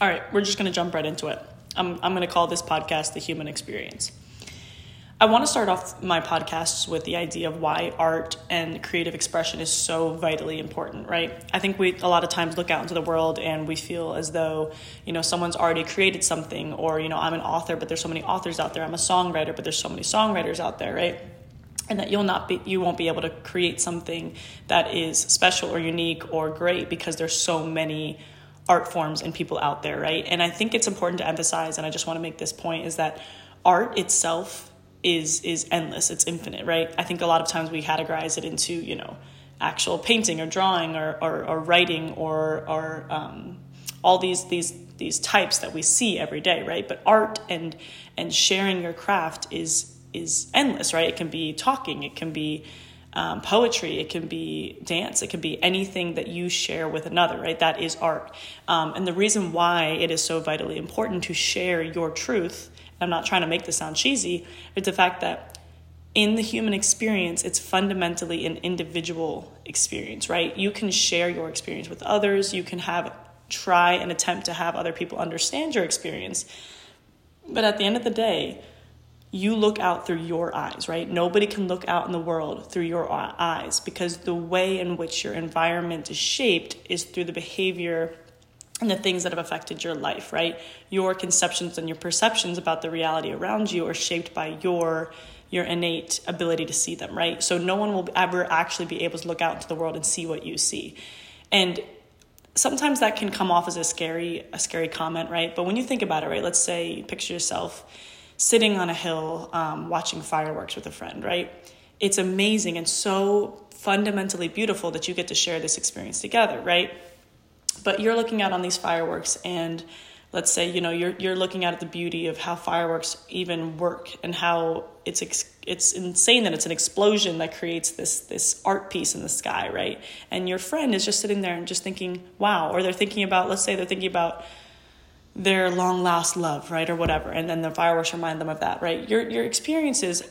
All right, we're just going to jump right into it. I'm, I'm going to call this podcast The Human Experience. I want to start off my podcasts with the idea of why art and creative expression is so vitally important, right? I think we a lot of times look out into the world and we feel as though, you know, someone's already created something or, you know, I'm an author, but there's so many authors out there. I'm a songwriter, but there's so many songwriters out there, right? And that you'll not be you won't be able to create something that is special or unique or great because there's so many art forms and people out there, right? And I think it's important to emphasize and I just want to make this point is that art itself is is endless. It's infinite right? I think a lot of times we categorize it into you know actual painting or drawing or or, or writing or or um, all these these these types that we see every day right? But art and and sharing your craft is is endless right? It can be talking. It can be um, poetry it can be dance it can be anything that you share with another right that is art um, and the reason why it is so vitally important to share your truth I'm not trying to make this sound cheesy, it's the fact that in the human experience, it's fundamentally an individual experience, right? You can share your experience with others, you can have try and attempt to have other people understand your experience. But at the end of the day, you look out through your eyes, right? Nobody can look out in the world through your eyes because the way in which your environment is shaped is through the behavior and the things that have affected your life, right? Your conceptions and your perceptions about the reality around you are shaped by your your innate ability to see them, right? So no one will ever actually be able to look out into the world and see what you see. And sometimes that can come off as a scary a scary comment, right? But when you think about it, right? Let's say picture yourself sitting on a hill um, watching fireworks with a friend, right? It's amazing and so fundamentally beautiful that you get to share this experience together, right? But you're looking out on these fireworks and let's say you know you're you're looking at the beauty of how fireworks even work and how it's it's insane that it's an explosion that creates this this art piece in the sky right and your friend is just sitting there and just thinking wow or they're thinking about let's say they're thinking about their long last love right or whatever and then the fireworks remind them of that right your your experiences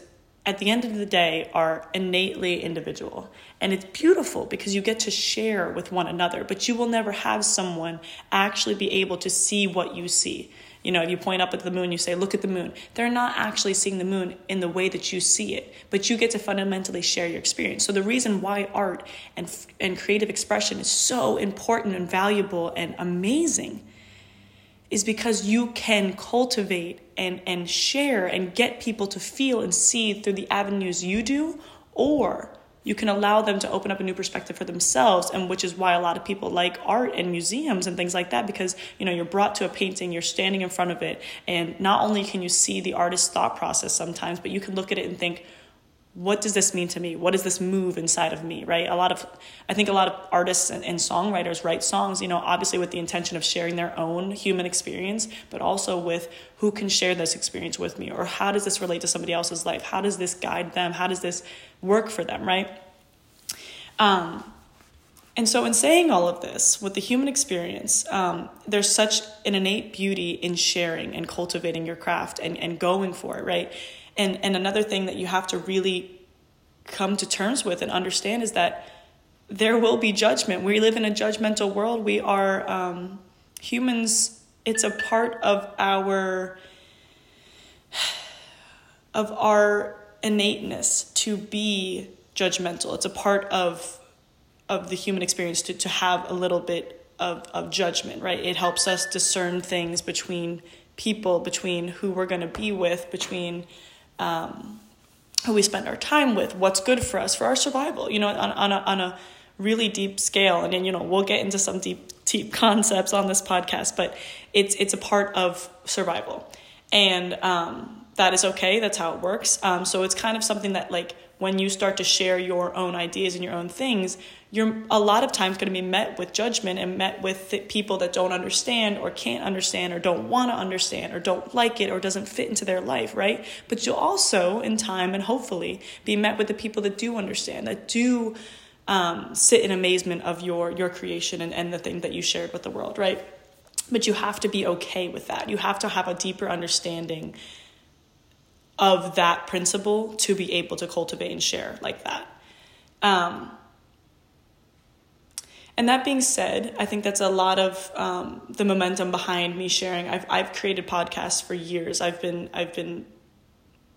at the end of the day are innately individual. And it's beautiful because you get to share with one another, but you will never have someone actually be able to see what you see. You know, if you point up at the moon, you say, Look at the moon. They're not actually seeing the moon in the way that you see it, but you get to fundamentally share your experience. So, the reason why art and, and creative expression is so important and valuable and amazing is because you can cultivate and, and share and get people to feel and see through the avenues you do, or you can allow them to open up a new perspective for themselves and which is why a lot of people like art and museums and things like that because you know you're brought to a painting you're standing in front of it and not only can you see the artist's thought process sometimes but you can look at it and think what does this mean to me? What does this move inside of me, right? A lot of, I think a lot of artists and, and, songwriters write songs, you know, obviously with the intention of sharing their own human experience, but also with who can share this experience with me, or how does this relate to somebody else's life? How does this guide them? How does this work for them, right? Um, and so, in saying all of this, with the human experience, um, there's such an innate beauty in sharing and cultivating your craft and, and going for it, right? And, and another thing that you have to really come to terms with and understand is that there will be judgment. We live in a judgmental world. We are um, humans. It's a part of our of our innateness to be judgmental. It's a part of of the human experience to, to have a little bit of, of judgment, right? It helps us discern things between people, between who we're going to be with, between um, who we spend our time with, what's good for us for our survival, you know, on, on, a, on a really deep scale. And then, you know, we'll get into some deep, deep concepts on this podcast, but it's, it's a part of survival. And um, that is okay. That's how it works. Um, so it's kind of something that, like, when you start to share your own ideas and your own things, you're a lot of times going to be met with judgment and met with people that don't understand or can't understand or don't want to understand or don't like it or doesn't fit into their life, right? But you'll also, in time and hopefully, be met with the people that do understand, that do um, sit in amazement of your your creation and, and the thing that you shared with the world, right? But you have to be okay with that. You have to have a deeper understanding of that principle to be able to cultivate and share like that. Um, and that being said, I think that's a lot of um, the momentum behind me sharing. I've I've created podcasts for years. I've been I've been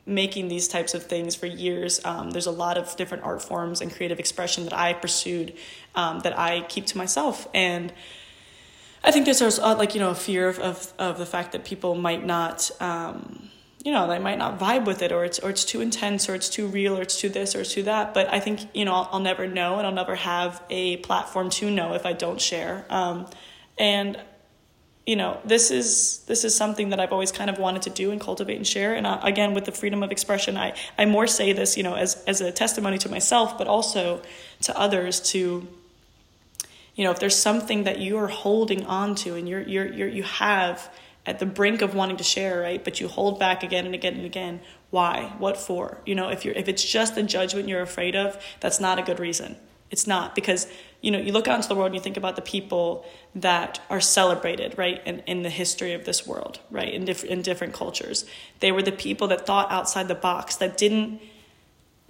making these types of things for years. Um, there's a lot of different art forms and creative expression that I pursued um, that I keep to myself, and I think there's also like you know a fear of of, of the fact that people might not. Um, you know they might not vibe with it or it's or it's too intense or it's too real or it's too this or it's too that. But i think you know i'll, I'll never know and i'll never have a platform to know if i don't share. Um, and you know this is this is something that i've always kind of wanted to do and cultivate and share. And I, uh, again with the freedom of expression i i more say this you know as as a testimony to myself but also to others to you know if there's something that you are holding on to and you're you're, you're you have at the brink of wanting to share, right? But you hold back again and again and again. Why? What for? You know, if you're if it's just a judgment you're afraid of, that's not a good reason. It's not because you know you look out into the world and you think about the people that are celebrated, right, in, in the history of this world, right, in different in different cultures. They were the people that thought outside the box, that didn't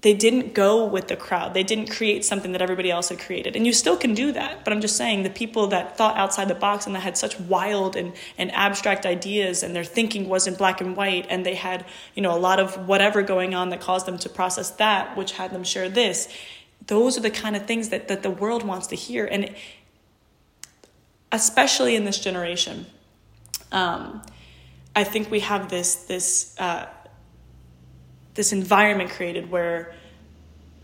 they didn't go with the crowd. They didn't create something that everybody else had created. And you still can do that. But I'm just saying the people that thought outside the box and that had such wild and, and abstract ideas and their thinking wasn't black and white and they had, you know, a lot of whatever going on that caused them to process that, which had them share this. Those are the kind of things that, that the world wants to hear. And especially in this generation, um, I think we have this, this, uh, this environment created where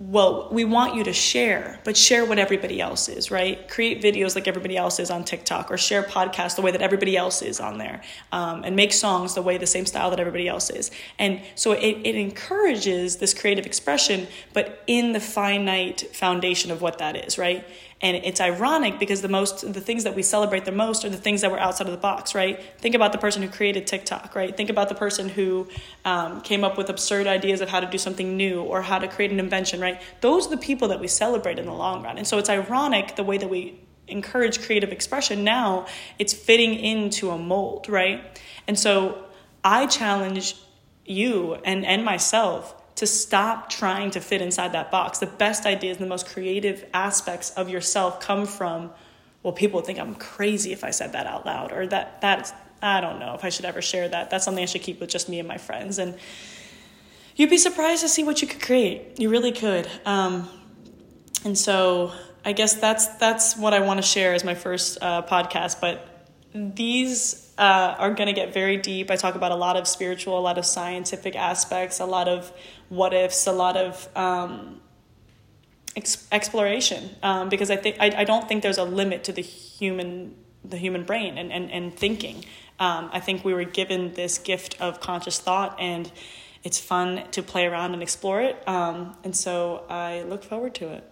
well, we want you to share, but share what everybody else is, right? Create videos like everybody else is on TikTok, or share podcasts the way that everybody else is on there, um, and make songs the way the same style that everybody else is. And so it, it encourages this creative expression, but in the finite foundation of what that is, right? And it's ironic because the most the things that we celebrate the most are the things that were outside of the box, right? Think about the person who created TikTok, right? Think about the person who um, came up with absurd ideas of how to do something new or how to create an invention, right? Those are the people that we celebrate in the long run. And so it's ironic the way that we encourage creative expression now, it's fitting into a mold, right? And so I challenge you and, and myself to stop trying to fit inside that box. The best ideas, the most creative aspects of yourself come from, well, people think I'm crazy if I said that out loud, or that that's I don't know if I should ever share that. That's something I should keep with just me and my friends. And you'd be surprised to see what you could create. You really could. Um, and so I guess that's that's what I want to share as my first uh, podcast. But these uh, are going to get very deep. I talk about a lot of spiritual, a lot of scientific aspects, a lot of what ifs, a lot of um, ex- exploration. Um, because I think I, I don't think there's a limit to the human the human brain and and, and thinking. Um, I think we were given this gift of conscious thought, and it's fun to play around and explore it. Um, and so I look forward to it.